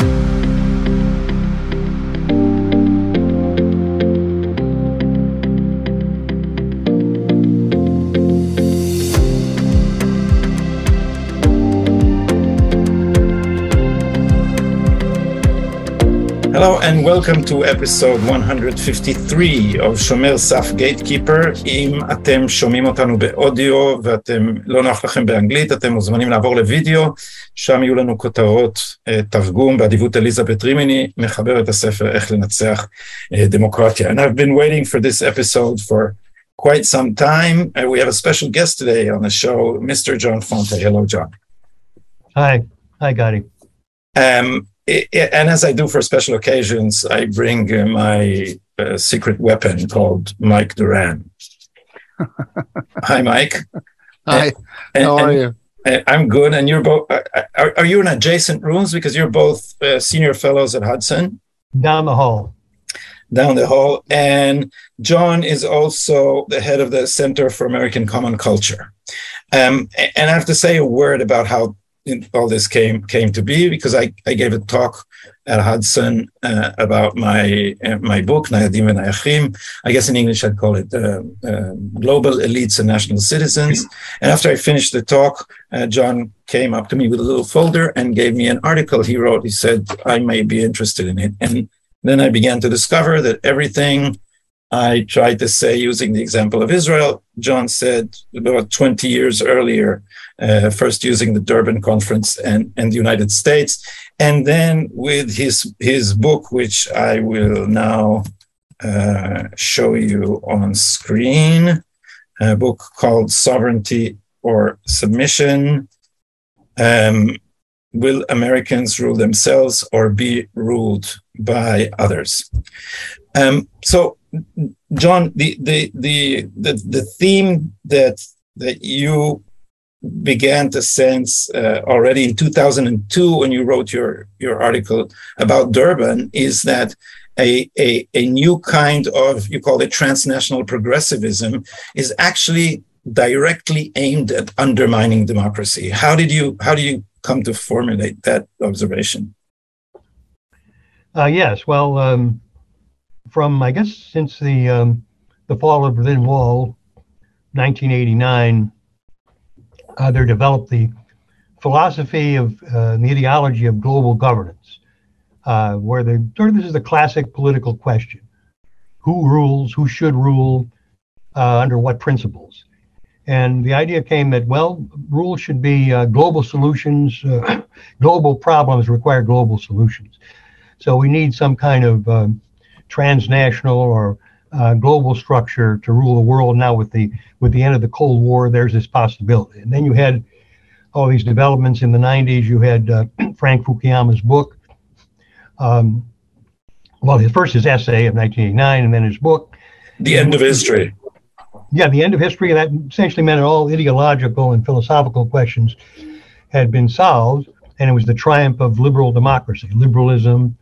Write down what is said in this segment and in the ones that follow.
Hello and welcome to episode 153 of שומר סף גייטקיפר. אם אתם שומעים אותנו באודיו ואתם לא נוח לכם באנגלית, אתם מוזמנים לעבור לוידאו, שם יהיו לנו כותרות, תרגום באדיבות אליזבת רימיני, מחבר את הספר איך לנצח דמוקרטיה. And I've been waiting for this episode for quite some time. And we have a special guest today on the show, Mr. John Fonte. Hello, John. Hi. Hi, Gadi. Um, it, and as I do for special occasions, I bring uh, my uh, secret weapon called Mike Doran. Hi, Mike. Hi. And, How and, are you? I'm good. And you're both. Uh, are, are, you in adjacent rooms because you're both uh, senior fellows at Hudson? Down the hall. Down the hall. And John is also the head of the Center for American Common Culture. Um, and I have to say a word about how all this came came to be because I, I gave a talk at Hudson uh, about my uh, my book Nayadim and I guess in English I'd call it uh, uh, Global Elites and National Citizens. And after I finished the talk, uh, John came up to me with a little folder and gave me an article he wrote. He said I may be interested in it, and then I began to discover that everything I tried to say using the example of Israel. John said about 20 years earlier, uh, first using the Durban Conference and, and the United States, and then with his, his book, which I will now uh, show you on screen, a book called Sovereignty or Submission. Um, will Americans rule themselves or be ruled by others? Um, so John, the, the the the the theme that that you began to sense uh, already in 2002 when you wrote your your article about Durban is that a, a, a new kind of you call it transnational progressivism is actually directly aimed at undermining democracy. How did you how do you come to formulate that observation? Uh, yes, well, um, from I guess since the um, the fall of the Berlin Wall, 1989, uh, they developed the philosophy of uh, the ideology of global governance, uh, where the sort of this is the classic political question: who rules, who should rule, uh, under what principles. And the idea came that well, rules should be uh, global solutions. Uh, global problems require global solutions. So we need some kind of um, transnational or uh, global structure to rule the world. Now, with the with the end of the Cold War, there's this possibility. And then you had all these developments in the 90s. You had uh, Frank Fukuyama's book. Um, well, his first his essay of 1989, and then his book. The End of History. Yeah, the end of history. That essentially meant that all ideological and philosophical questions had been solved, and it was the triumph of liberal democracy, liberalism,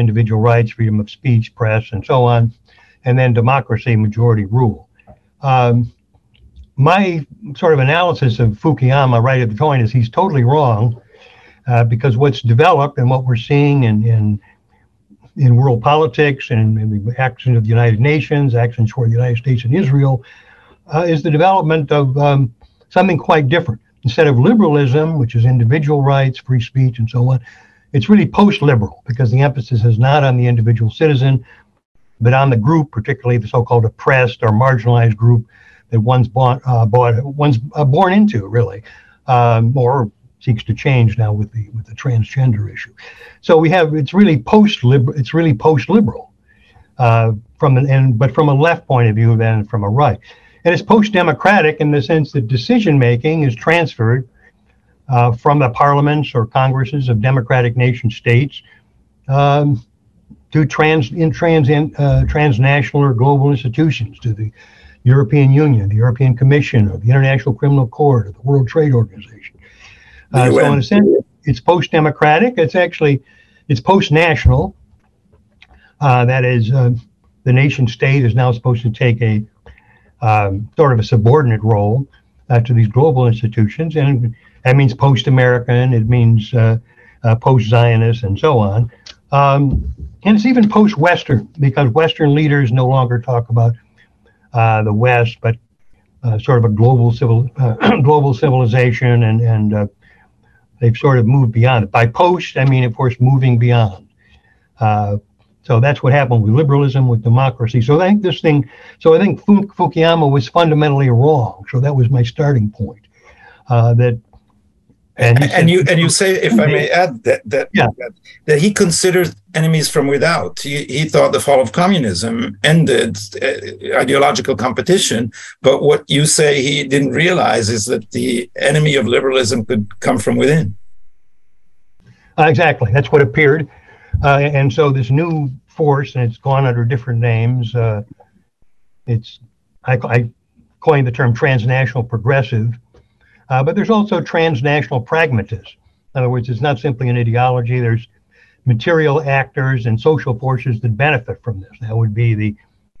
individual rights, freedom of speech, press, and so on, and then democracy, majority rule. Um, my sort of analysis of Fukuyama right at the point is he's totally wrong uh, because what's developed and what we're seeing in, in, in world politics and the actions of the United Nations, actions for the United States and Israel, uh, is the development of um, something quite different. Instead of liberalism, which is individual rights, free speech, and so on, it's really post-liberal because the emphasis is not on the individual citizen, but on the group, particularly the so-called oppressed or marginalized group that one's born, uh, bought, one's uh, born into, really, um, or seeks to change now with the with the transgender issue. So we have it's really post-liberal. It's really post-liberal uh, from an and but from a left point of view than from a right, and it's post-democratic in the sense that decision making is transferred uh, from the parliaments or congresses of democratic nation states um, to trans in trans uh, transnational or global institutions, to the European Union, the European Commission, or the International Criminal Court, or the World Trade Organization. Uh, so in a sense, it's post-democratic. It's actually it's post-national. Uh, that is, uh, the nation state is now supposed to take a um, sort of a subordinate role uh, to these global institutions, and that means post-American. It means uh, uh, post-Zionist, and so on. Um, and it's even post-Western because Western leaders no longer talk about uh, the West, but uh, sort of a global civil uh, global civilization, and and they've sort of moved beyond it. By post, I mean, of course, moving beyond. So that's what happened with liberalism, with democracy. So I think this thing. So I think Fukuyama was fundamentally wrong. So that was my starting point. Uh, that and, and said, you and you say, if I may add, that that, yeah. that, that he considered enemies from without. He, he thought the fall of communism ended uh, ideological competition, but what you say he didn't realize is that the enemy of liberalism could come from within. Uh, exactly, that's what appeared, uh, and so this new force, and it's gone under different names. Uh, it's I, I coined the term transnational progressive uh, but there's also transnational pragmatism. In other words, it's not simply an ideology. There's material actors and social forces that benefit from this. That would be the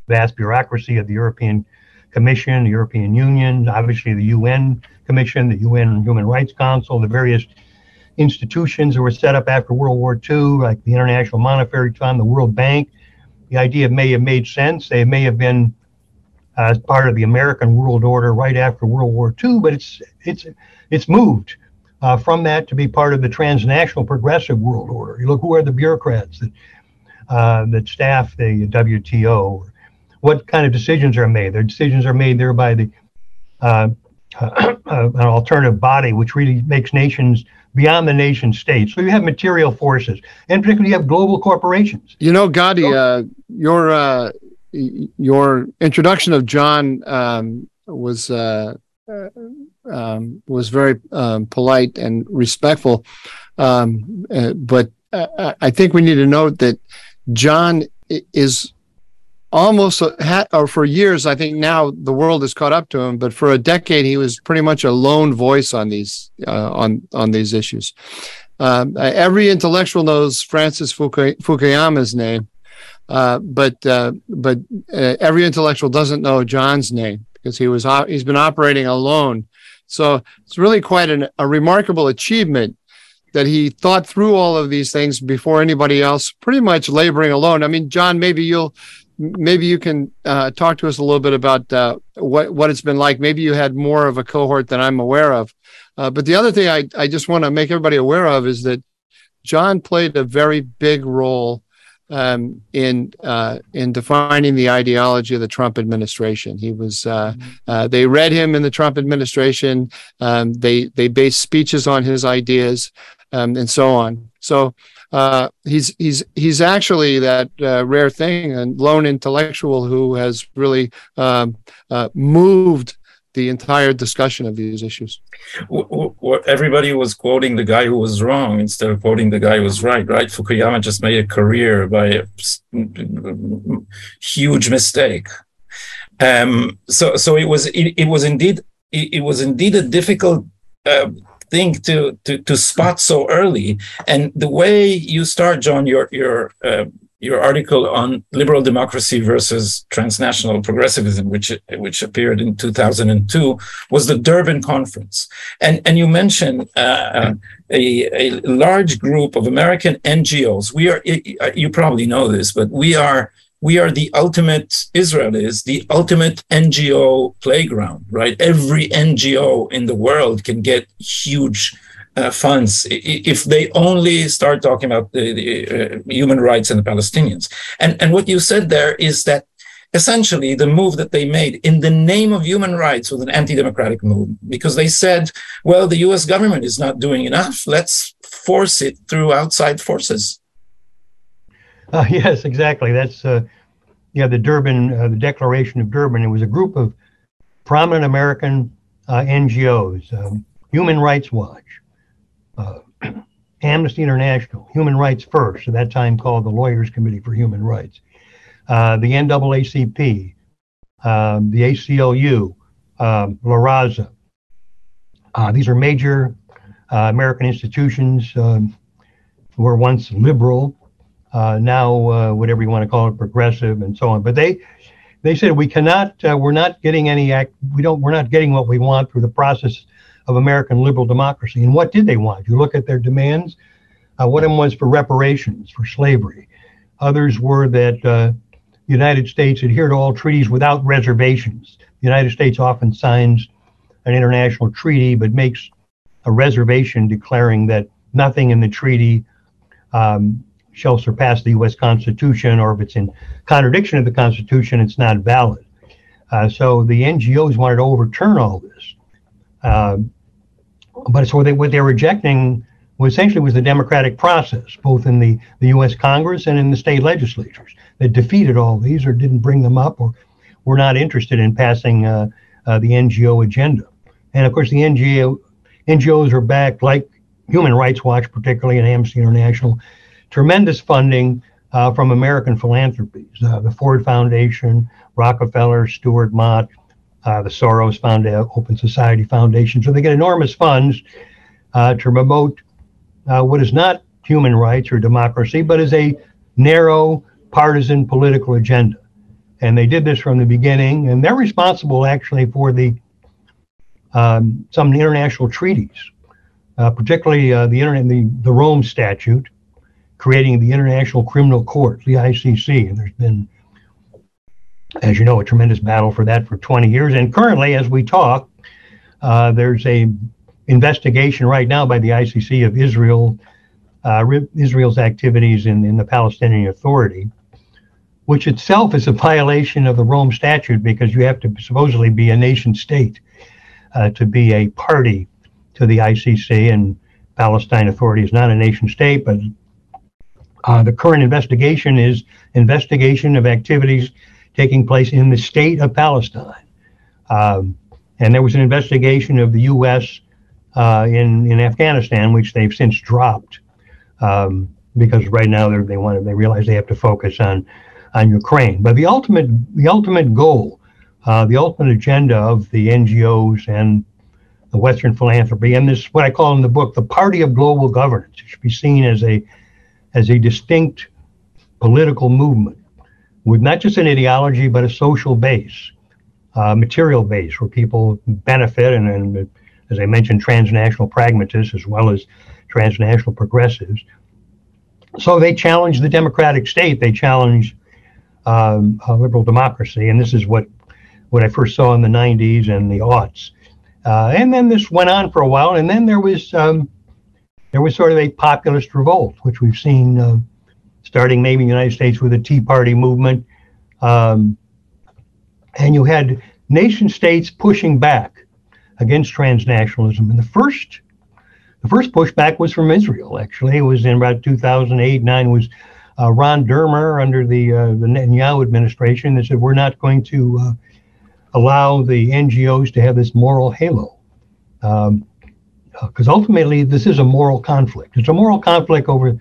vast bureaucracy of the European Commission, the European Union, obviously the UN Commission, the UN Human Rights Council, the various institutions that were set up after World War II, like the International Monetary Fund, the World Bank. The idea may have made sense. They may have been as part of the American world order right after World War II, but it's it's it's moved uh, from that to be part of the transnational progressive world order. You look who are the bureaucrats that uh, that staff the WTO. What kind of decisions are made? Their decisions are made there by the uh, uh an alternative body, which really makes nations beyond the nation state. So you have material forces, and particularly you have global corporations. You know, Gadi, uh, your uh, your introduction of John um, was uh, um, was very um, polite and respectful, um, uh, but uh, I think we need to note that John is almost a, or for years i think now the world has caught up to him but for a decade he was pretty much a lone voice on these uh, on on these issues. Um, every intellectual knows francis fukuyama's name uh, but uh, but uh, every intellectual doesn't know John's name because he was he's been operating alone. So it's really quite an, a remarkable achievement that he thought through all of these things before anybody else, pretty much laboring alone. I mean, John, maybe you'll maybe you can uh, talk to us a little bit about uh, what what it's been like. Maybe you had more of a cohort than I'm aware of. Uh, but the other thing I, I just want to make everybody aware of is that John played a very big role um, in uh, in defining the ideology of the Trump administration. He was uh, mm-hmm. uh, they read him in the Trump administration. Um, they they based speeches on his ideas um, and so on. So uh, he's he's he's actually that uh, rare thing, a lone intellectual who has really um, uh, moved the entire discussion of these issues. Everybody was quoting the guy who was wrong instead of quoting the guy who was right. Right? Fukuyama just made a career by a huge mistake. Um, so, so it was it, it was indeed it, it, was indeed a difficult. Uh, thing to, to to spot so early and the way you start john your your uh, your article on liberal democracy versus transnational progressivism, which which appeared in 2002, was the Durban Conference, and and you mentioned uh, a, a large group of American NGOs. We are you probably know this, but we are we are the ultimate Israel is the ultimate NGO playground, right? Every NGO in the world can get huge uh, funds if they only start talking about the, the uh, human rights and the Palestinians. And and what you said there is that essentially the move that they made in the name of human rights was an anti-democratic move because they said, well, the U.S. government is not doing enough. Let's force it through outside forces. Uh, yes, exactly. That's uh, yeah, the Durban, uh, the Declaration of Durban. It was a group of prominent American uh, NGOs, um, Human Rights Watch, Amnesty International, Human Rights First, at that time called the Lawyers Committee for Human Rights, uh, the NAACP, um, the ACLU, um, La Raza. Uh, these are major uh, American institutions um, were once liberal, uh, now uh, whatever you want to call it, progressive, and so on. But they they said we cannot, we're not getting any act, we don't, we're not getting what we want through the process of American liberal democracy. And what did they want? You look at their demands. Uh, one of them was for reparations for slavery. Others were that uh, the United States adhere to all treaties without reservations. The United States often signs an international treaty, but makes a reservation declaring that nothing in the treaty um, shall surpass the U.S. Constitution, or if it's in contradiction of the Constitution, it's not valid. Uh, so the NGOs wanted to overturn all this. Uh, but so they, what they're rejecting was essentially was the democratic process, both in the, the U.S. Congress and in the state legislatures that defeated all these or didn't bring them up or were not interested in passing uh, uh the NGO agenda. And of course, the NGO NGOs are backed, like Human Rights Watch, particularly and Amnesty International, tremendous funding uh, from American philanthropies, uh, the Ford Foundation, Rockefeller, Stewart Mott, uh, the Soros Foundation, Open Society Foundation. So they get enormous funds uh, to promote uh, what is not human rights or democracy, but is a narrow partisan political agenda. And they did this from the beginning, and they're responsible actually for the um, some international treaties, uh, particularly uh, the internet, the, the Rome Statute, creating the International Criminal Court, the ICC. And there's been as you know, a tremendous battle for that for 20 years. And currently, as we talk, uh, there's a investigation right now by the ICC of Israel, uh, Israel's activities in, in the Palestinian Authority, which itself is a violation of the Rome Statute because you have to supposedly be a nation state uh, to be a party to the ICC, and Palestine Authority is not a nation state, but uh, the current investigation is investigation of activities taking place in the state of Palestine. Um, and there was an investigation of the U.S. Uh, in in Afghanistan, which they've since dropped um, because right now they want they realize they have to focus on on Ukraine. But the ultimate the ultimate goal, uh, the ultimate agenda of the NGOs and the Western philanthropy, and this what I call in the book the party of global governance. It should be seen as a as a distinct political movement with not just an ideology, but a social base, uh, material base, where people benefit, and, and, as I mentioned, transnational pragmatists as well as transnational progressives. So they challenge the democratic state. They challenge um, liberal democracy, and this is what what I first saw in the '90s and the aughts. Uh, and then this went on for a while, and then there was um, there was sort of a populist revolt, which we've seen uh, starting maybe in the United States with the Tea Party movement. Um, and you had nation states pushing back against transnationalism. And the first the first pushback was from Israel, actually. It was in about 2008 9 was uh, Ron Dermer under the, uh, the Netanyahu administration that said, we're not going to uh, allow the NGOs to have this moral halo. Because um, ultimately, this is a moral conflict. It's a moral conflict over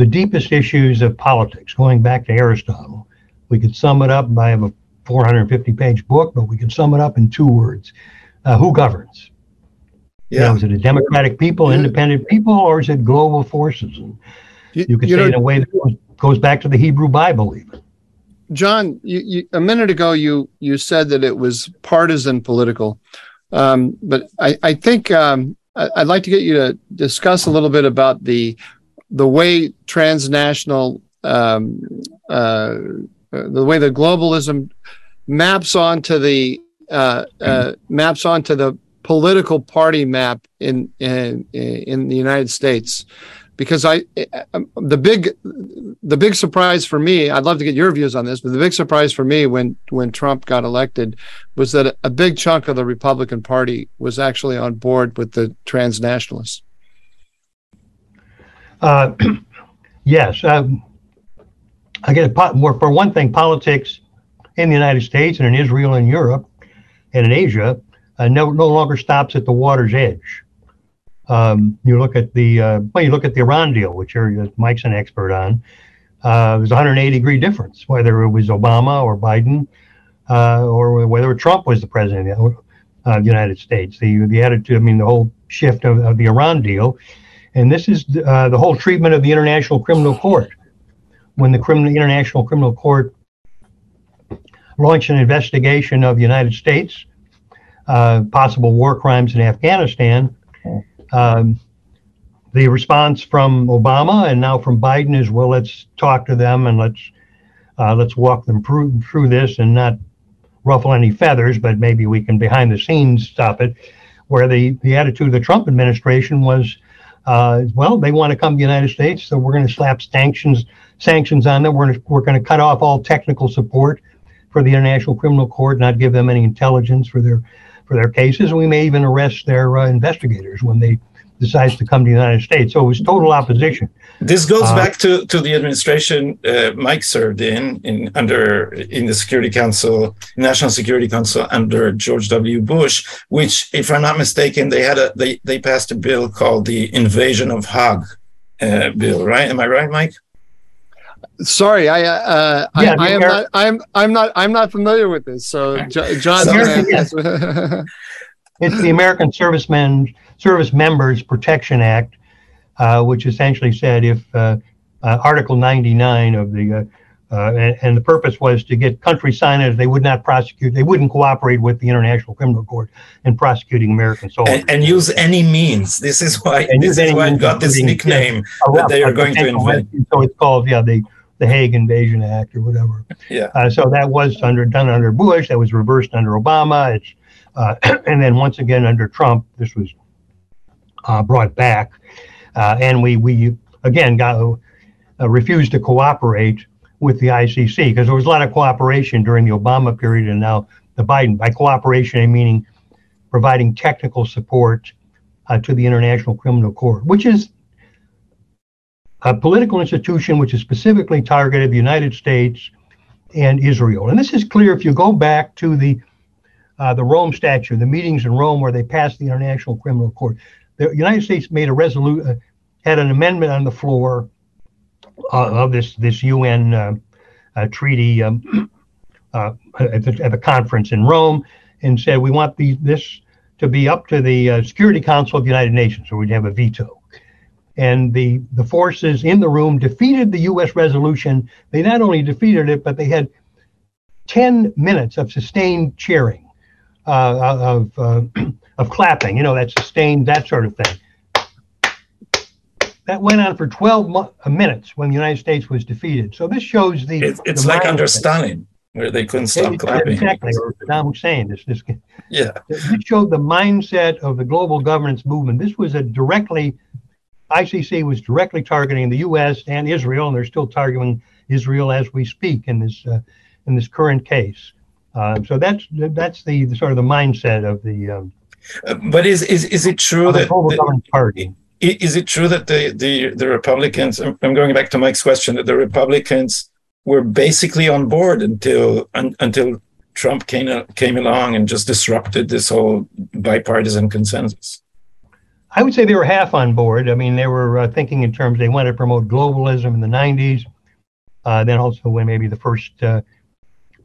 the deepest issues of politics, going back to Aristotle. We could sum it up. I have a 450 page book, but we can sum it up in two words uh, Who governs? Yeah. You know, is it a democratic people, independent people, or is it global forces? And you, you could you say know, in a way that goes, goes back to the Hebrew Bible, even. John, you, you, a minute ago you you said that it was partisan political, um, but I, I think um, I'd like to get you to discuss a little bit about the the way transnational, um, uh, the way the globalism maps onto the uh, uh, maps onto the political party map in in in the United States, because I the big the big surprise for me, I'd love to get your views on this, but the big surprise for me when when Trump got elected was that a big chunk of the Republican Party was actually on board with the transnationalists. Uh, yes. Um, I more for one thing, politics in the United States and in Israel and Europe and in Asia uh, no, no longer stops at the water's edge. Um, you look at the uh, well, you look at the Iran deal, which are, Mike's an expert on. Uh, there's a 180 degree difference, whether it was Obama or Biden, uh, or whether Trump was the president of the United States. The the attitude, I mean, the whole shift of, of the Iran deal and this is uh, the whole treatment of the International Criminal Court. When the criminal, International Criminal Court launched an investigation of the United States, uh, possible war crimes in Afghanistan, um, the response from Obama and now from Biden is, well, let's talk to them and let's uh, let's walk them through through this and not ruffle any feathers, but maybe we can behind the scenes stop it. Where the the attitude of the Trump administration was, uh, well, they want to come to the United States, so we're going to slap sanctions sanctions on them. We're we're going to cut off all technical support for the International Criminal Court, not give them any intelligence for their for their cases, and we may even arrest their uh, investigators when they decides to come to the United States. So it was total opposition. This goes uh, back to, to the administration uh, Mike served in, in under in the Security Council, National Security Council under George W. Bush, which, if I'm not mistaken, they had a they, they passed a bill called the Invasion of Hague uh, bill, right? Am I right, Mike? Sorry, I uh, yeah, I, I am not I'm I'm not I'm not familiar with this. So John, it's the American Servicemen Service Members Protection Act, uh, which essentially said if uh, uh Article 99 of the uh, uh, and, and, the purpose was to get countries signers they would not prosecute, they wouldn't cooperate with the International Criminal Court in prosecuting American soldiers. And, and use any means. This is why and this is why it got this nickname that they are going to invent. So it's called, yeah, the the Hague Invasion Act or whatever. Yeah. Uh, so that was under done under Bush. That was reversed under Obama. It's uh, and then once again under Trump, this was uh, brought back, uh, and we we again got uh, refused to cooperate with the ICC because there was a lot of cooperation during the Obama period and now the Biden. By cooperation, I meaning providing technical support uh, to the International Criminal Court, which is a political institution which is specifically targeted the United States and Israel. And this is clear if you go back to the uh, the Rome Statute, the meetings in Rome where they passed the International Criminal Court the United States made a resolution, uh, had an amendment on the floor uh, of this this UN uh, uh, treaty um, uh, at, the, at, the, conference in Rome, and said we want the, this to be up to the Security Council of the United Nations, so we'd have a veto. And the the forces in the room defeated the U.S. resolution. They not only defeated it, but they had 10 minutes of sustained cheering of of clapping, you know, that sustained, that sort of thing. That went on for 12 mo- uh, minutes when the United States was defeated. So this shows the. It, it's the like under Stalin, where they couldn't stop clapping. Exactly, or Saddam Hussein. This, this, yeah. This showed the mindset of the global governance movement. This was a directly, ICC was directly targeting the U.S. and Israel, and they're still targeting Israel as we speak in this uh, in this current case. Uh, so that's that's the, the, sort of the mindset of the um, but is is is it true that the, party? Is it true that the the the Republicans? I'm going back to Mike's question. That the Republicans were basically on board until un, until Trump came came along and just disrupted this whole bipartisan consensus. I would say they were half on board. I mean, they were uh, thinking in terms they wanted to promote globalism in the '90s. Uh, then also when maybe the first, uh,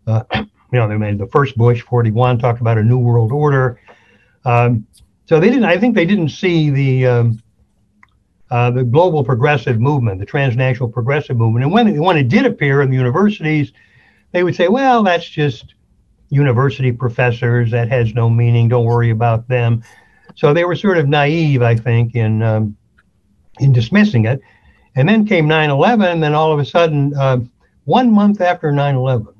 uh you know, they made the first Bush 41 talked about a new world order. Um, so they didn't. I think they didn't see the um, uh, the global progressive movement, the transnational progressive movement. And when it, when it did appear in the universities, they would say, "Well, that's just university professors. That has no meaning. Don't worry about them." So they were sort of naive, I think, in um, in dismissing it. And then came 9/11, and then all of a sudden, uh, one month after 9/11,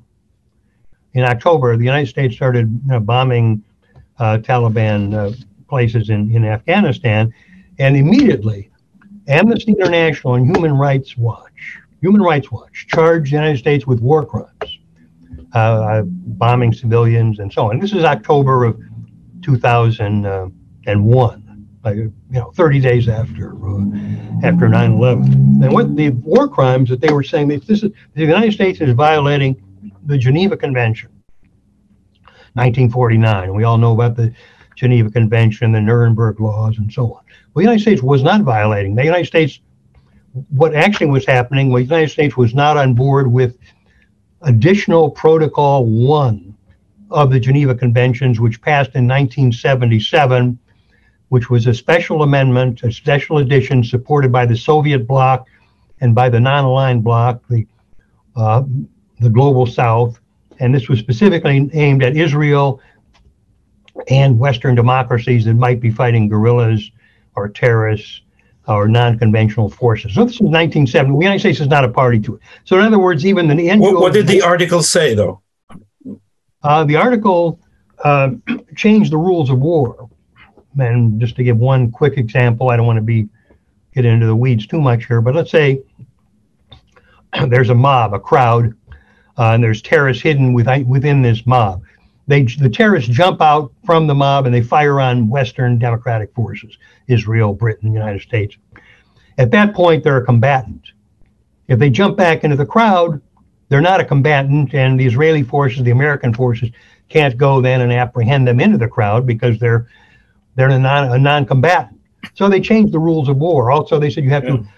in October, the United States started you know, bombing Taliban uh, places in, in Afghanistan. And immediately, Amnesty International and Human Rights Watch, Human Rights Watch charged the United States with war crimes, uh, bombing civilians and so on. This is October of 2001, like, you know, 30 days after uh, after 9/11. And what the war crimes that they were saying, this is the United States is violating the Geneva Convention 1949. We all know about the Geneva Convention, the Nuremberg laws, and so on. Well, the United States was not violating. The United States, what actually was happening was the United States was not on board with additional Protocol 1 of the Geneva Conventions, which passed in 1977, which was a special amendment, a special edition supported by the Soviet bloc and by the non-aligned bloc, the uh, the global South, and this was specifically aimed at Israel and Western democracies that might be fighting guerrillas or terrorists or non-conventional forces. So this is 1970. The United States is not a party to it. So in other words, even the NGOs, what, what did the article say, though? Uh, the article uh, changed the rules of war. And just to give one quick example, I don't want to be get into the weeds too much here, but let's say there's a mob, a crowd, uh, and there's terrorists hidden within, within this mob. They, the terrorists jump out from the mob and they fire on Western democratic forces, Israel, Britain, United States. At that point, they're a combatant. If they jump back into the crowd, they're not a combatant, and the Israeli forces, the American forces, can't go then and apprehend them into the crowd because they're they're a, non, a non-combatant. So they changed the rules of war. Also, they said you have yeah. to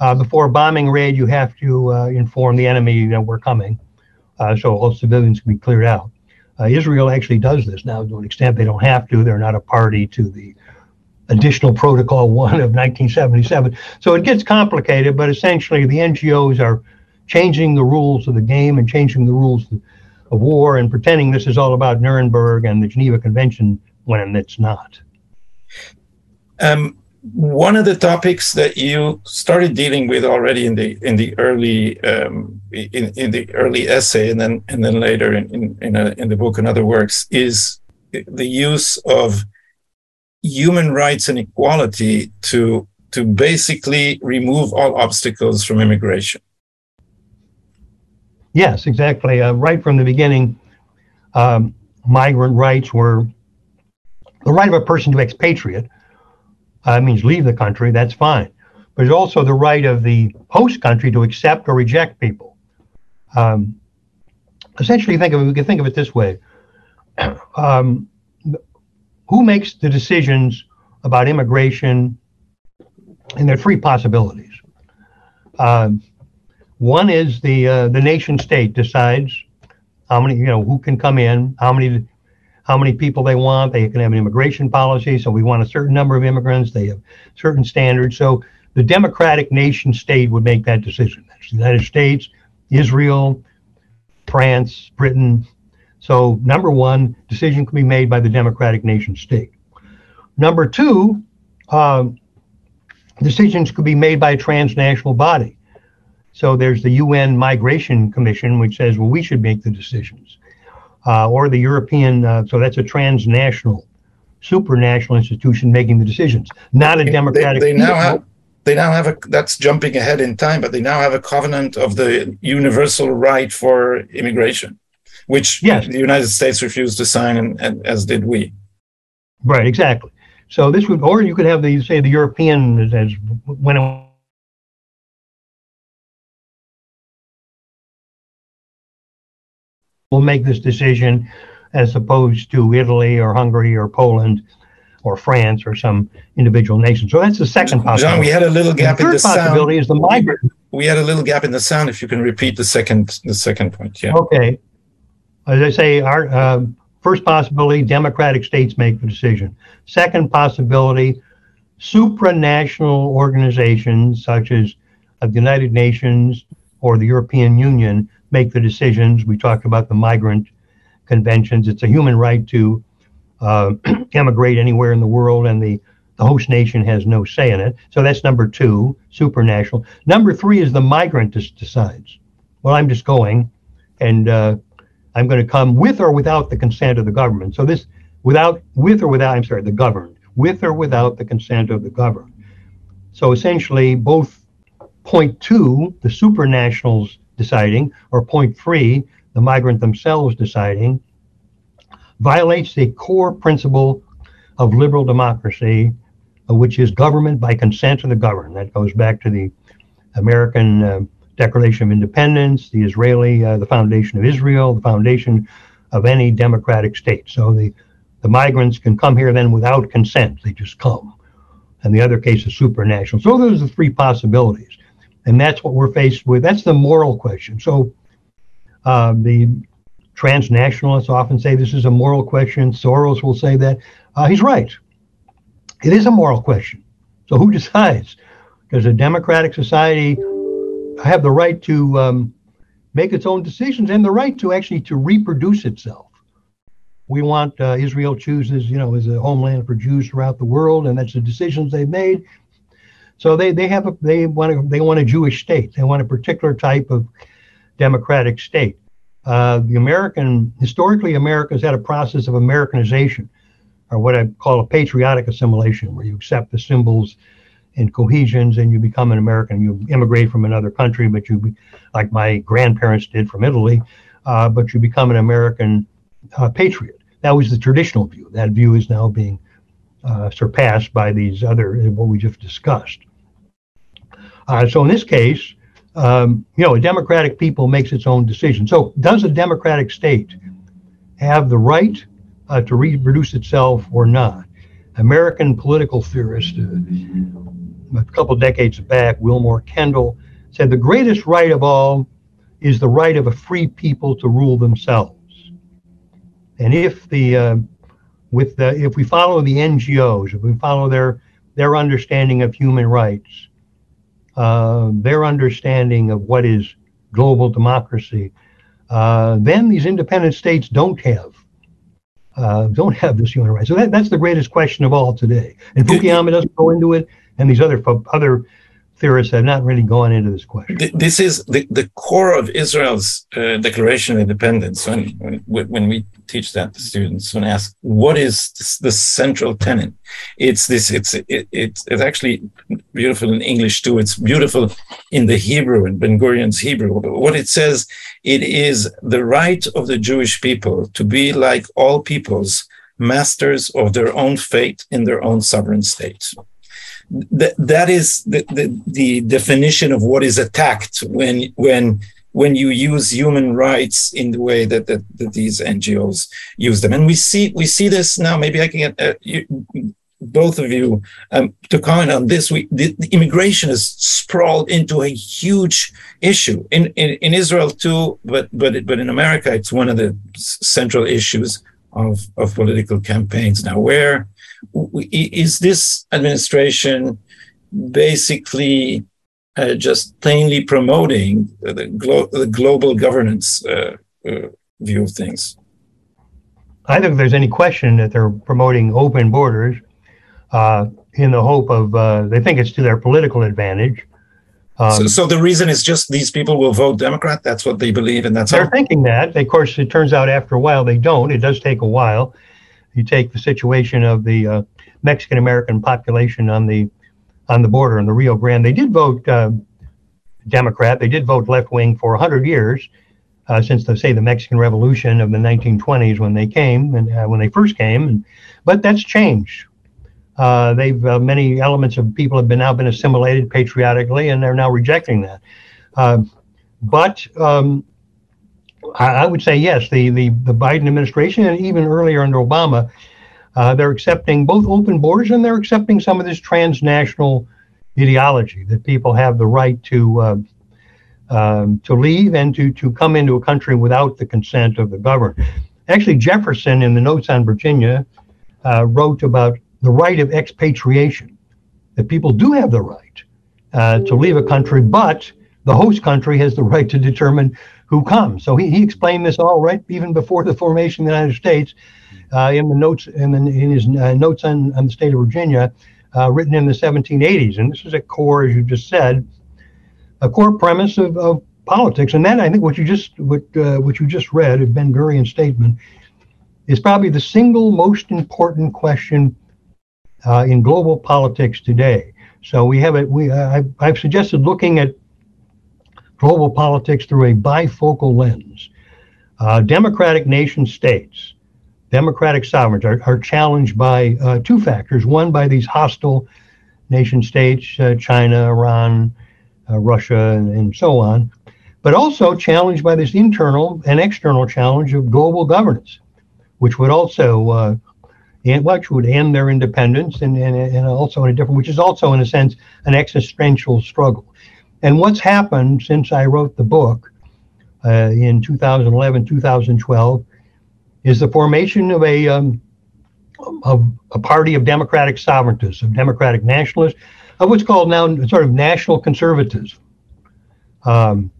uh, before a bombing raid, you have to uh, inform the enemy you know we're coming, uh, so all civilians can be cleared out. Uh, Israel actually does this now to an extent they don't have to. They're not a party to the additional protocol one of 1977. So it gets complicated, but essentially the NGOs are changing the rules of the game and changing the rules of war and pretending this is all about Nuremberg and the Geneva Convention when it's not. Um, one of the topics that you started dealing with already in the in the early um, in, in the early essay and then and then later in in in, a, in the book and other works is the use of human rights and equality to to basically remove all obstacles from immigration. Yes, exactly. Uh, right from the beginning, um, migrant rights were the right of a person to expatriate uh, means leave the country, that's fine. But there's also the right of the host country to accept or reject people. Um, essentially, think of it, we can think of it this way: um, who makes the decisions about immigration? And there are three possibilities. Um, one is the uh, the nation state decides how many you know who can come in, how many how many people they want. They can have an immigration policy. So we want a certain number of immigrants. They have certain standards. So the democratic nation state would make that decision. That's the United States, Israel, France, Britain. So number one, decision can be made by the democratic nation state. Number two, uh, decisions could be made by a transnational body. So there's the UN Migration Commission, which says, well, we should make the decisions or the European. Uh, so that's a transnational, supranational institution making the decisions, not a democratic. They, they now have. They now have a. That's jumping ahead in time, but they now have a covenant of the universal right for immigration, which yes. the United States refused to sign, and, and as did we. Right. Exactly. So this would, or you could have the say the European as, as when it will make this decision as opposed to Italy or Hungary or Poland or France or some individual nation. So that's the second possibility. John, we had a little gap the in the sound. possibility is the migrant. We had a little gap in the sound. If you can repeat the second the second point, yeah. Okay. As I say, our uh, first possibility: democratic states make the decision. Second possibility: supranational organizations such as the United Nations or the European Union make the decisions. We talked about the migrant conventions. It's a human right to uh, emigrate anywhere in the world, and the, the host nation has no say in it. So that's number two, supranational. Number three is the migrant just decides. Well, I'm just going, and uh, I'm going to come with or without the consent of the government. So this, without, with or without, I'm sorry, the governed, with or without the consent of the governed. So essentially, both point two, the supranationals deciding, or point three, the migrant themselves deciding, violates the core principle of liberal democracy, uh, which is government by consent of the governed. That goes back to the American uh, Declaration of Independence, the Israeli, uh, the foundation of Israel, the foundation of any democratic state. So the, the migrants can come here then without consent. They just come. And the other case is supranational. So those are the three possibilities. And that's what we're faced with. That's the moral question. So uh, the transnationalists often say this is a moral question. Soros will say that. Uh, he's right. It is a moral question. So who decides? Does a democratic society have the right to um, make its own decisions and the right to actually to reproduce itself? We want uh, Israel chooses, you know, as a homeland for Jews throughout the world, and that's the decisions they've made. So they, they have a they want a, they want a Jewish state. They want a particular type of democratic state. Uh, the American historically America's had a process of Americanization, or what I call a patriotic assimilation, where you accept the symbols and cohesions and you become an American. You immigrate from another country, but you, like my grandparents did from Italy, uh, but you become an American uh, patriot. That was the traditional view. That view is now being uh, surpassed by these other, what we just discussed. Uh, so in this case, um, you know, a democratic people makes its own decision. So does a democratic state have the right uh, to reproduce itself or not? American political theorist, uh, a couple decades back, Willmoore Kendall, said the greatest right of all is the right of a free people to rule themselves. And if the uh, with the if we follow the NGOs, if we follow their their understanding of human rights, uh, their understanding of what is global democracy, uh, then these independent states don't have uh, don't have this human rights. So that, that's the greatest question of all today. And Fukuyama doesn't go into it, and these other other theorists have not really gone into this question. This is the, the core of Israel's uh, Declaration of Independence. When, when, we teach that to students, when ask what is the central tenet, it's this. It's it, it's actually beautiful in English too. It's beautiful in the Hebrew in Ben Gurion's Hebrew. What it says, it is the right of the Jewish people to be like all peoples, masters of their own fate in their own sovereign state that that is the, the, the definition of what is attacked when when when you use human rights in the way that, that, that these NGOs use them. And we see we see this now. Maybe I can get uh, you, both of you um, to comment on this. We the, the, immigration is sprawled into a huge issue in, in, in Israel too, but but but in America, it's one of the central issues of of political campaigns now. Where is this administration basically uh, just plainly promoting the, glo- the global governance uh, uh, view of things? I don't think there's any question that they're promoting open borders uh, in the hope of, uh, they think it's to their political advantage. Um, so, so, the reason is just these people will vote Democrat. That's what they believe, and that's they're all. thinking that. Of course, it turns out after a while they don't. It does take a while you take the situation of the uh, Mexican American population on the on the border in the Rio Grande. They did vote uh, Democrat. They did vote left wing for 100 years uh, since the say the Mexican Revolution of the 1920s when they came and uh, when they first came. And, but that's changed. Uh, they've uh, many elements of people have been now been assimilated patriotically, and they're now rejecting that. but um, I, would say yes. The, the the Biden administration and even earlier under Obama, uh, they're accepting both open borders and they're accepting some of this transnational ideology that people have the right to uh, um, to leave and to to come into a country without the consent of the government. Actually, Jefferson in the Notes on Virginia uh, wrote about the right of expatriation, that people do have the right uh, to leave a country, but the host country has the right to determine who comes. So he, he explained this all right even before the formation of the United States uh, in the notes in, the, in his uh, notes on, on the state of Virginia, uh, written in the 1780s. And this is a core, as you just said, a core premise of, of politics. And then I think what you just what uh, what you just read of Ben Gurion's statement is probably the single most important question uh, in global politics today. So we have it. We uh, I've, I've suggested looking at global politics through a bifocal lens. Uh, democratic nation states, democratic sovereigns are, are challenged by uh, two factors. One, by these hostile nation states, uh, China, Iran, uh, Russia, and, and, so on, but also challenged by this internal and external challenge of global governance, which would also uh, and which would end their independence and, and, and also in a different, which is also in a sense an existential struggle. And what's happened since I wrote the book uh, in 2011, 2012, is the formation of a um, of a party of democratic sovereigntists, of democratic nationalists, of what's called now sort of national conservatism. Um,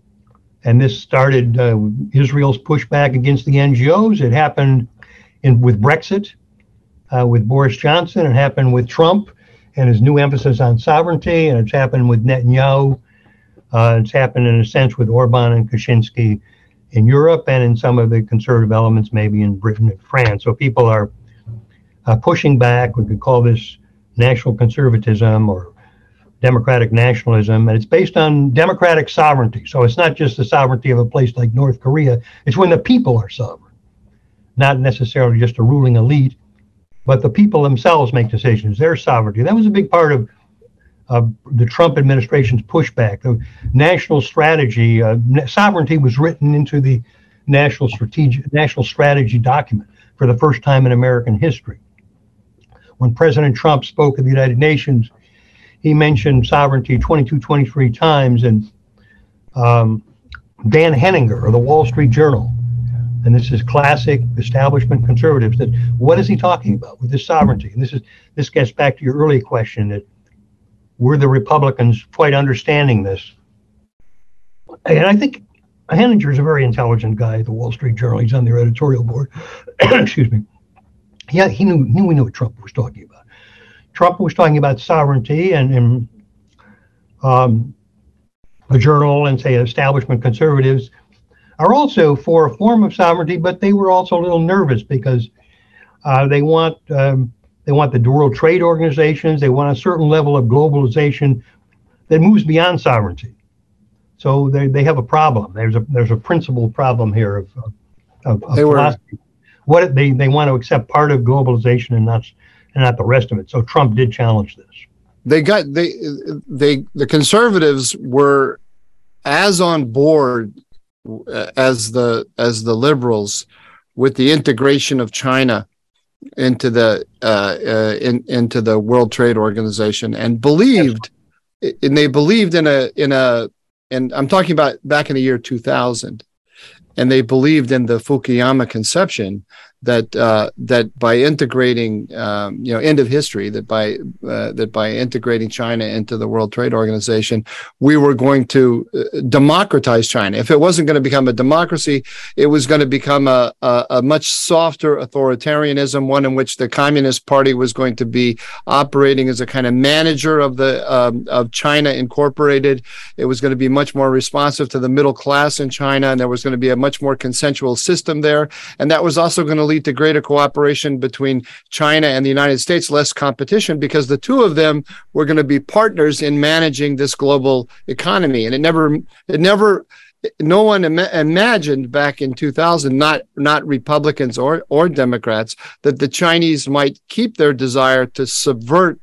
and this started uh, Israel's pushback against the NGOs. It happened in, with Brexit, uh, with Boris Johnson. It happened with Trump, and his new emphasis on sovereignty, and it's happened with Netanyahu. Uh, it's happened in a sense with Orban and Kaczynski in Europe, and in some of the conservative elements, maybe in Britain and France. So people are uh, pushing back. We could call this national conservatism or democratic nationalism, and it's based on democratic sovereignty. So it's not just the sovereignty of a place like North Korea, it's when the people are sovereign, not necessarily just a ruling elite, but the people themselves make decisions, their sovereignty. That was a big part of uh, the Trump administration's pushback. The national strategy, uh, sovereignty was written into the national strategic national strategy document for the first time in American history. When President Trump spoke at the United Nations, he mentioned sovereignty 22, 23 times, and um, Dan Henninger of the Wall Street Journal, and this is classic establishment conservatives. That what is he talking about with this sovereignty? And this is this gets back to your earlier question that were the Republicans quite understanding this? And I think Henninger is a very intelligent guy at the Wall Street Journal. He's on their editorial board. Excuse me. Yeah, he knew, knew we knew what Trump was talking about. Trump was talking about sovereignty and, and um, the journal and say establishment conservatives are also for a form of sovereignty, but they were also a little nervous because uh, they want um, they want the World Trade Organizations. They want a certain level of globalization that moves beyond sovereignty. So they, they have a problem. There's a there's a principal problem here of, of, of philosophy. Were, what they they want to accept part of globalization and not and not the rest of it. So Trump did challenge this. They got they they the conservatives were as on board uh, as the as the liberals with the integration of China into the uh, uh, in, into the World Trade Organization and believed and they believed in a in a and I'm talking about back in the year 2000 and they believed in the Fukuyama conception that uh, that by integrating, um, you know, end of history, that by uh, that by integrating China into the World Trade Organization, we were going to uh, democratize China. If it wasn't going to become a democracy, it was going to become a, a, a, much softer authoritarianism, one in which the Communist Party was going to be operating as a kind of manager of the um, of China Incorporated. It was going to be much more responsive to the middle class in China, and there was going to be a much more consensual system there, and that was also going to lead to greater cooperation between China and the United States, less competition, because the two of them were going to be partners in managing this global economy. And it never, it never, no one Im- imagined back in 2000, not not Republicans or or Democrats, that the Chinese might keep their desire to subvert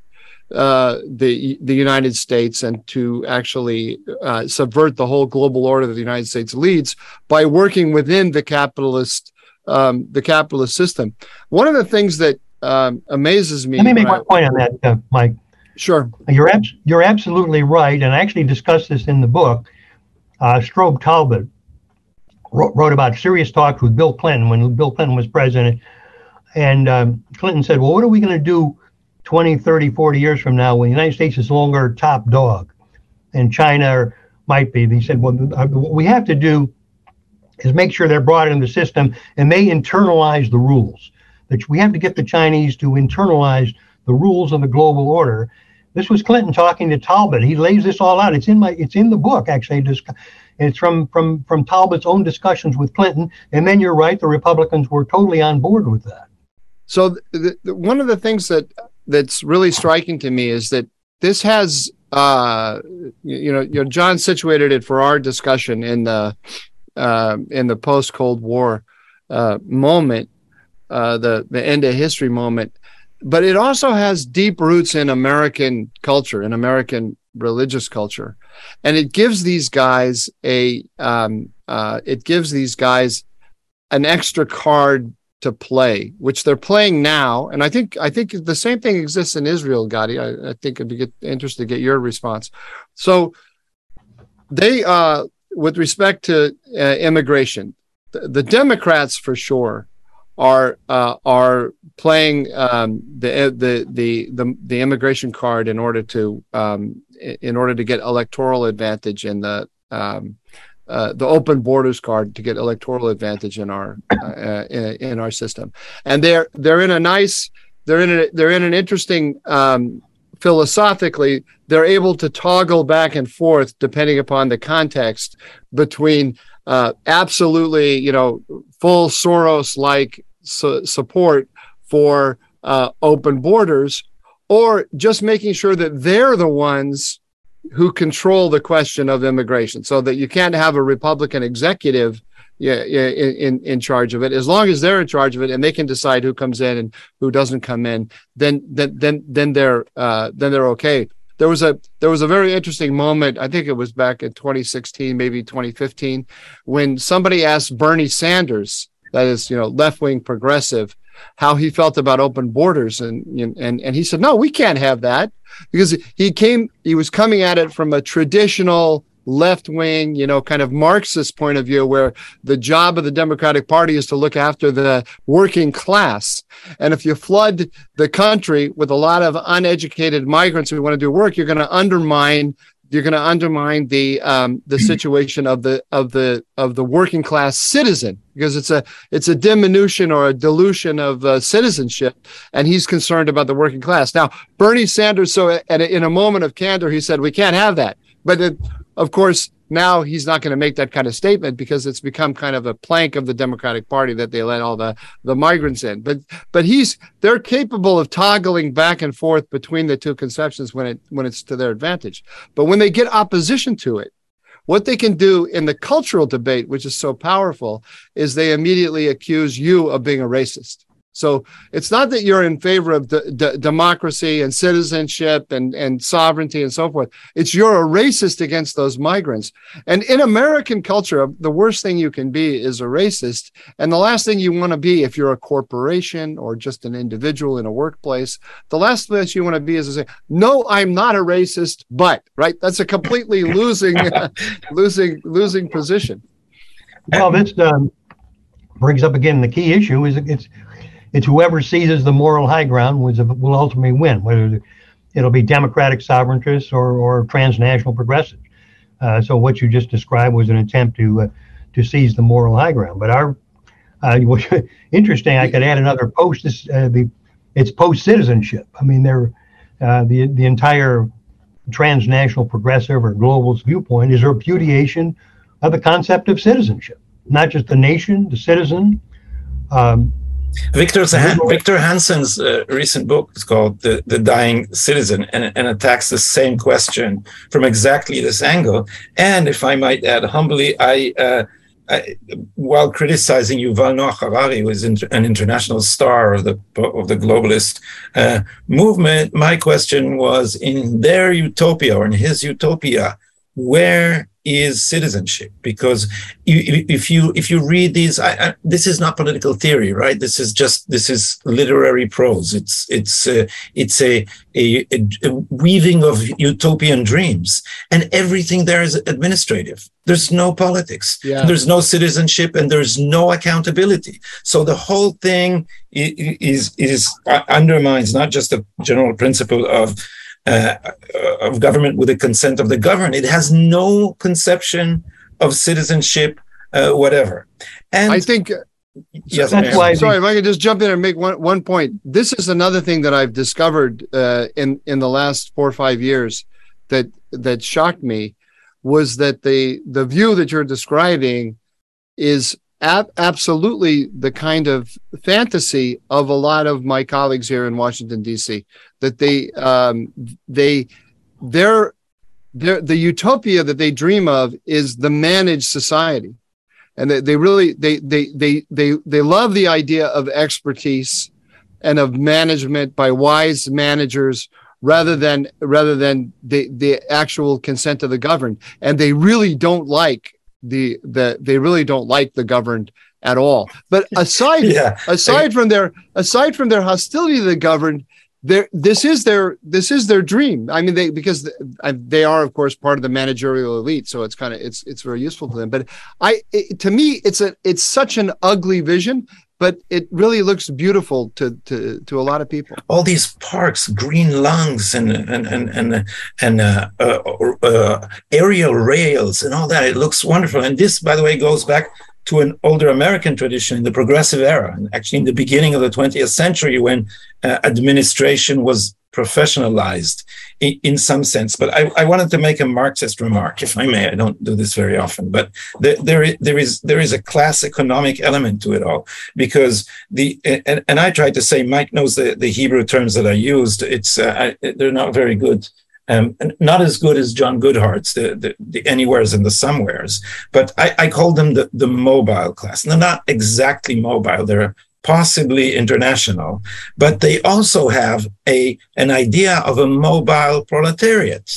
uh, the the United States and to actually uh, subvert the whole global order that the United States leads by working within the capitalist um, the capitalist system. One of the things that um, amazes me. Let me make one point on that, uh, Mike. Sure. You're abs- you're absolutely right, and I actually discussed this in the book. Uh, Strobe Talbott wrote, wrote, about serious talks with Bill Clinton when Bill Clinton was president, and um, Clinton said, "Well, what are we going to do 20, 30, 40 years from now when the United States is no longer top dog, and China might be?" He said, "Well, what we have to do is make sure they're brought into the system and they internalize the rules. That we have to get the Chinese to internalize the rules of the global order. This was Clinton talking to Talbott. He lays this all out. It's in my it's in the book actually. It's from from from Talbott's own discussions with Clinton. And then you're right, the Republicans were totally on board with that. So the, the, one of the things that that's really striking to me is that this has uh, you know, you know, John situated it for our discussion in the uh, in the post Cold War uh, moment, uh, the the end of history moment. But it also has deep roots in American culture, in American religious culture, and it gives these guys a um, uh, it gives these guys an extra card to play, which they're playing now. And I think I think the same thing exists in Israel, Gadi. I, I think it'd be interested to get your response. So they uh, with respect to uh, immigration, the, the, Democrats for sure are uh, are playing um, the, the, the the the immigration card in order to um, in order to get electoral advantage in the um, uh, the open borders card to get electoral advantage in our uh, in, in, our system, and they're they're in a nice they're in a they're in an interesting um, philosophically, they're able to toggle back and forth depending upon the context between uh, absolutely, you know, full Soros-like su- support for uh, open borders, or just making sure that they're the ones who control the question of immigration, so that you can't have a Republican executive yeah, yeah, in in charge of it. As long as they're in charge of it and they can decide who comes in and who doesn't come in, then then then then they're uh, then they're okay. There was a there was a very interesting moment. I think it was back in 2016, maybe 2015, when somebody asked Bernie Sanders, that is, you know, left wing progressive, how he felt about open borders, and and and he said, no, we can't have that because he came he was coming at it from a traditional left wing, you know, kind of Marxist point of view, where the job of the Democratic Party is to look after the working class. And if you flood the country with a lot of uneducated migrants who want to do work, you're going to undermine you're going to undermine the um, the situation of the of the of the working class citizen because it's a it's a diminution or a dilution of uh, citizenship, and he's concerned about the working class. Now, Bernie Sanders, so at, in a moment of candor, he said we can't have that. But it, of course, now he's not going to make that kind of statement because it's become kind of a plank of the Democratic Party that they let all the the migrants in. But but he's they're capable of toggling back and forth between the two conceptions when it when it's to their advantage. But when they get opposition to it, what they can do in the cultural debate, which is so powerful, is they immediately accuse you of being a racist. So it's not that you're in favor of d- d- democracy and citizenship and, and sovereignty and so forth. It's you're a racist against those migrants. And in American culture, the worst thing you can be is a racist. And the last thing you want to be, if you're a corporation or just an individual in a workplace, the last place you want to be is to say, no, I'm not a racist, but, right? That's a completely losing, losing, losing position. Well, this um, brings up again the key issue is it's it's whoever seizes the moral high ground will ultimately win, whether it'll be democratic sovereigntists or, or transnational progressives. Uh, so what you just described was an attempt to uh, to seize the moral high ground. But our uh, interesting, I could add another post. This uh, the it's post citizenship. I mean, they're uh, the the entire transnational progressive or globalist viewpoint is a repudiation of the concept of citizenship, not just the nation, the citizen. Um, Victor, Victor Hanson's uh, recent book is called the, the Dying Citizen and, and attacks the same question from exactly this angle. And if I might add humbly, I, uh, I while criticizing Yuval Noah Harari, who is inter- an international star of the of the globalist uh, movement, my question was: in their utopia or in his utopia, where is citizenship because if you if you read these I, I, this is not political theory right? This is just this is literary prose. It's it's uh, it's a, a, a weaving of utopian dreams and everything there is administrative. There's no politics. Yeah. there's no citizenship and there's no accountability. So the whole thing is is uh, undermines not just the general principle of uh, of government with the consent of the governed. It has no conception of citizenship, uh, whatever. And I think. Yes, that's why. Sorry, if I could just jump in and make one one point. This is another thing that I've discovered uh, in in the last four or five years that that shocked me was that the the view that you're describing is ab- absolutely the kind of fantasy of a lot of my colleagues here in Washington D.C. That they um, they their their the utopia that they dream of is the managed society, and they, they really they they they they they love the idea of expertise and of management by wise managers rather than rather than the the actual consent of the governed and they really don't like the the they really don't like the governed at all. But aside yeah. aside from their aside from their hostility to the governed, there this is their this is their dream. I mean, they because they are of course part of the managerial elite, so it's kind of it's it's very useful to them. But I it, to me, it's a it's such an ugly vision but it really looks beautiful to to to a lot of people. All these parks, green lungs, and and and and and uh, uh, uh, aerial rails, and all that. It looks wonderful. And this, by the way, goes back to an older American tradition in the progressive era, and actually in the beginning of the 20th century when uh, administration was professionalized in, in, some sense. But I, I, wanted to make a Marxist remark, if I may. I don't do this very often, but there, there, there is there is a class economic element to it all because the and, and I tried to say Mike knows the, the Hebrew terms that I used. It's uh, I, they're not very good. Um, not as good as John Goodhart's, the, the, the anywheres and the somewheres, but I, I call them the, the mobile class. They're not exactly mobile. They're possibly international, but they also have a, an idea of a mobile proletariat.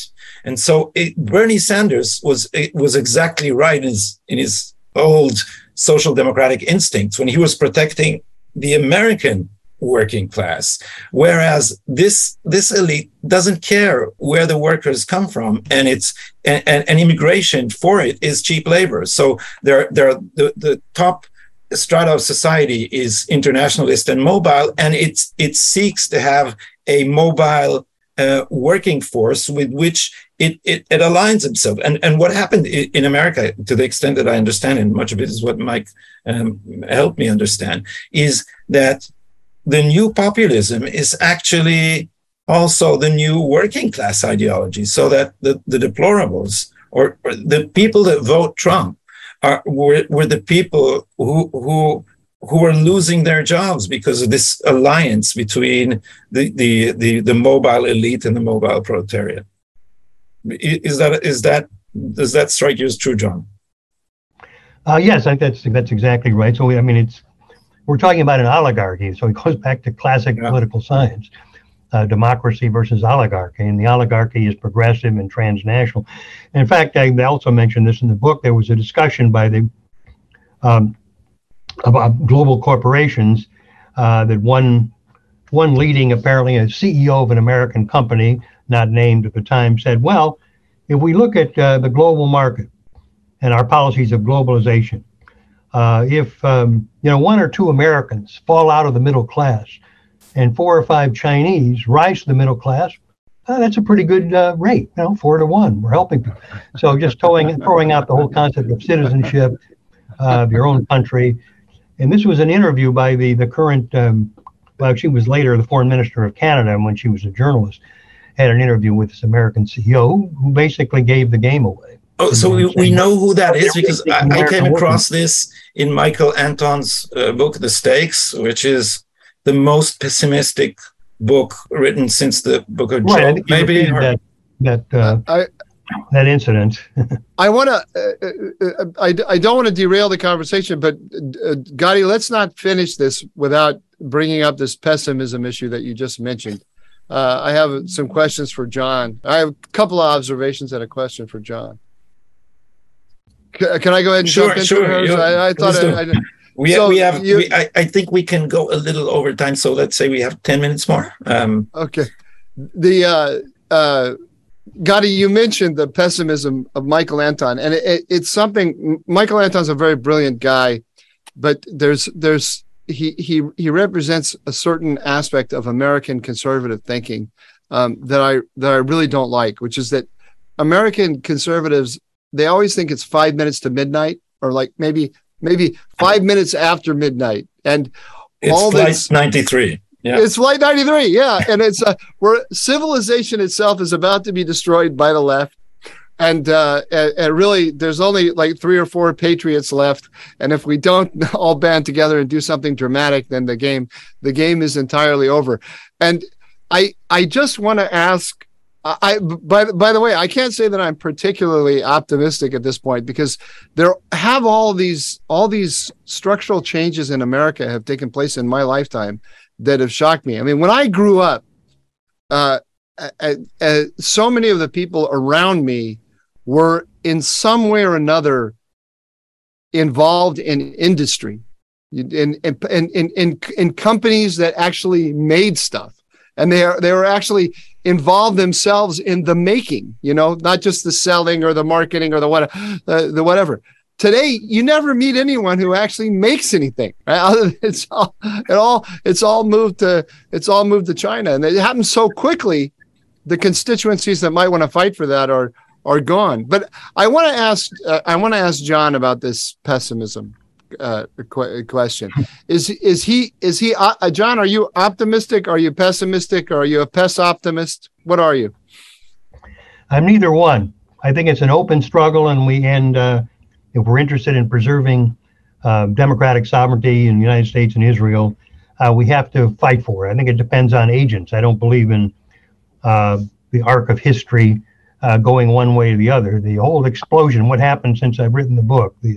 And so it, Bernie Sanders was, was exactly right in his, in his old social democratic instincts when he was protecting the American working class whereas this this elite doesn't care where the workers come from and it's and, and, and immigration for it is cheap labor so they're they're the, the top strata of society is internationalist and mobile, and it's it seeks to have a mobile uh, working force with which it, it, it, aligns itself. And, and what happened in America, to the extent that I understand, and much of it is what Mike um, helped me understand, is that the new populism is actually also the new working class ideology, so that the, the deplorables or, or the people that vote Trump are, were, were the people who, who, who were losing their jobs because of this alliance between the, the, the, the mobile elite and the mobile proletariat. Is that, is that, does that strike you as true, John? Uh, yes, I that's, that's exactly right. So, I mean, it's, we're talking about an oligarchy. So it goes back to classic yeah. political science uh, democracy versus oligarchy. And the oligarchy is progressive and transnational. And in fact, I also mentioned this in the book. There was a discussion by the um, about global corporations uh, that one one leading apparently a CEO of an American company, not named at the time, said, "Well, if we look at uh, the global market and our policies of globalization." Uh, if um, you know one or two Americans fall out of the middle class, and four or five Chinese rise to the middle class, uh, that's a pretty good uh, rate, you know, four to one. We're helping people. So just throwing, throwing out the whole concept of citizenship uh, of your own country. And this was an interview by the, the current, um, well, she was later the foreign minister of Canada when she was a journalist, had an interview with this American CEO who basically gave the game away. Oh, so we, we know who that is because I, I came across this in Michael Anton's uh, book, The Stakes, which is the most pessimistic book written since the book of right, Job, maybe that that uh, I, that incident. I want to. Uh, uh, I I don't want to derail the conversation, but uh, Gadi, let's not finish this without bringing up this pessimism issue that you just mentioned. Uh, I have some questions for John. I have a couple of observations and a question for John. C- can I go ahead and sure, jump into sure, I, I, thought I, I, we, so we have, you, we, I, I, think we can go a little over time. So let's say we have 10 minutes more. Um, okay. The, uh, uh, Gadi, you mentioned the pessimism of Michael Anton, and it, it, it's something. Michael Anton's a very brilliant guy, but there's there's he he he represents a certain aspect of American conservative thinking um, that I that I really don't like, which is that American conservatives they always think it's five minutes to midnight, or like maybe maybe five minutes after midnight, and it's all flight this, 93. Yeah. It's flight 93. Yeah. And it's uh, where civilization itself is about to be destroyed by the left. And, uh, and, and really, there's only like three or four patriots left. And if we don't all band together and do something dramatic, then the game, the game is entirely over. And I, I just want to ask I by by the way, I can't say that I'm particularly optimistic at this point because there have all these all these structural changes in America have taken place in my lifetime that have shocked me. I mean, when I grew up, uh, so many of the people around me were in some way or another involved in industry, in in in in, in companies that actually made stuff and they are they were actually involved themselves in the making you know not just the selling or the marketing or the what uh, the whatever. Today you never meet anyone who actually makes anything right? it's all it all it's all moved to it's all moved to china. And it happens so quickly the constituencies that might want to fight for that are are gone. But i want to ask uh, i want to ask john about this pessimism uh, qu- question. Is is he is he uh, John? Are you optimistic? Are you pessimistic? Are you a pess optimist? What are you? I'm neither one. I think it's an open struggle, and we and uh, if we're interested in preserving uh, democratic sovereignty in the United States and Israel, uh, we have to fight for it. I think it depends on agents. I don't believe in uh, the arc of history uh, going one way or the other. The whole explosion, what happened since I've written the book, I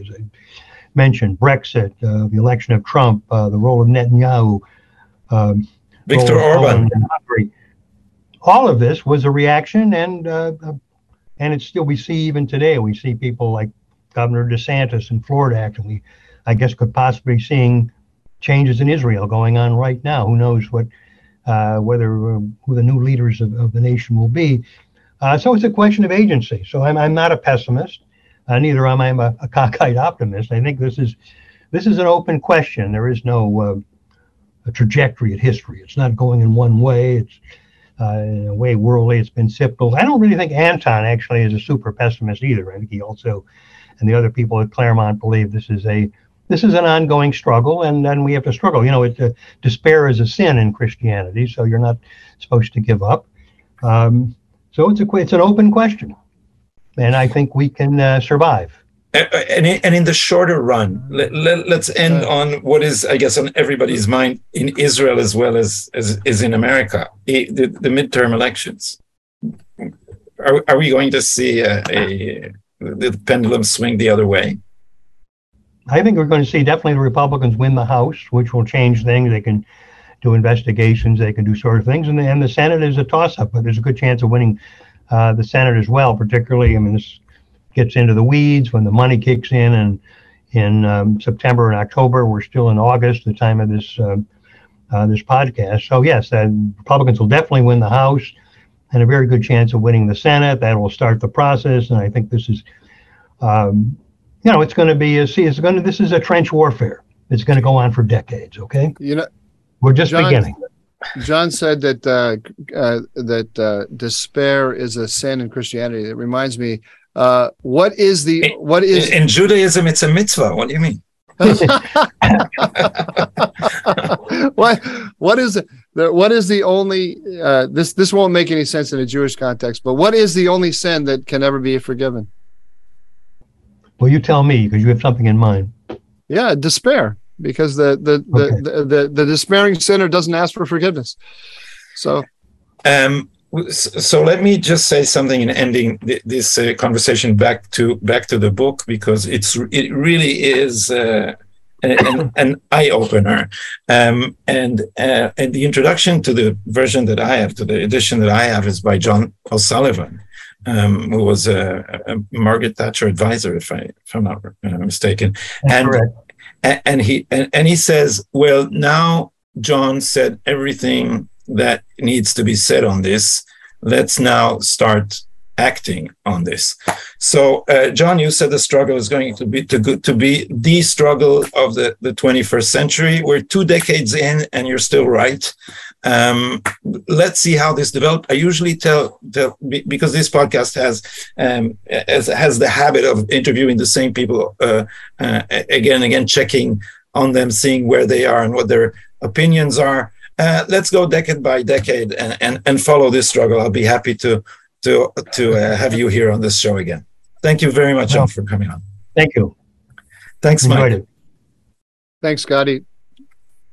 mentioned, Brexit, uh, the election of Trump, uh, the role of Netanyahu, um, Viktor Orban. All of this was a reaction, and uh, uh, and it's still we see even today. We see people like Governor DeSantis in Florida acting. We, I guess, could possibly seeing changes in Israel going on right now. Who knows what uh, whether um, who the new leaders of, of the nation will be. Uh, so it's a question of agency. So I'm, I'm not a pessimist. Uh, neither am I a, a, cockeyed optimist. I think this is this is an open question. There is no uh, trajectory at history. It's not going in one way. It's uh, in a way worldly. It's been cyclical. I don't really think Anton actually is a super pessimist either. I think he also and the other people at Claremont believe this is a this is an ongoing struggle, and then we have to struggle. You know, it, uh, despair is a sin in Christianity, so you're not supposed to give up. Um, so it's a it's an open question, and I think we can uh, survive. And, and in the shorter run, let, let, us end on what is, I guess, on everybody's mind in Israel as well as as is in America, the, the, the midterm elections. Are, are we going to see a, a the pendulum swing the other way? I think we're going to see definitely the Republicans win the House, which will change things. They can do investigations, they can do sort of things. And the, and the Senate is a toss up, but there's a good chance of winning uh, the Senate as well, particularly. I mean, this gets into the weeds when the money kicks in and in um, September and October. We're still in August, the time of this uh, uh, this podcast. So yes, uh, Republicans will definitely win the House, and a very good chance of winning the Senate. That will start the process, and I think this is, um, you know, it's going to be a see. It's going to this is a trench warfare. It's going to go on for decades. Okay. You know, we're just beginning. John said that uh, uh, that uh, despair is a sin in Christianity. It reminds me, uh, what is the what is in, in Judaism? It's a mitzvah. What do you mean? what what is the what is the only uh, this this won't make any sense in a Jewish context, but what is the only sin that can ever be forgiven? Well, you tell me because you have something in mind. Yeah, despair because the the, okay. the, the, the, the despairing sinner doesn't ask for forgiveness. So, um, so let me just say something in ending this uh, conversation back to back to the book because it's it really is. Uh, an, an, eye opener. Um, and uh, and the introduction to the version that I have, to the edition that I have, is by John O'Sullivan, um, who was a, a, Margaret Thatcher advisor, if I if I'm not uh, mistaken. That's and correct and he and, and he says well now john said everything that needs to be said on this. Let's now start acting on this. So uh, john you said the struggle is going to be to, to be the struggle of the, the 21st century. We're two decades in and you're still right um, let's see how this develops. I usually tell, tell because this podcast has, um, has, has the habit of interviewing the same people uh, uh, again and again, checking on them, seeing where they are and what their opinions are. Uh, let's go decade by decade and, and, and follow this struggle. I'll be happy to to to uh, have you here on this show again. Thank you very much, John, for coming on. Thank you. Thanks, Mike. Thanks, Gadi.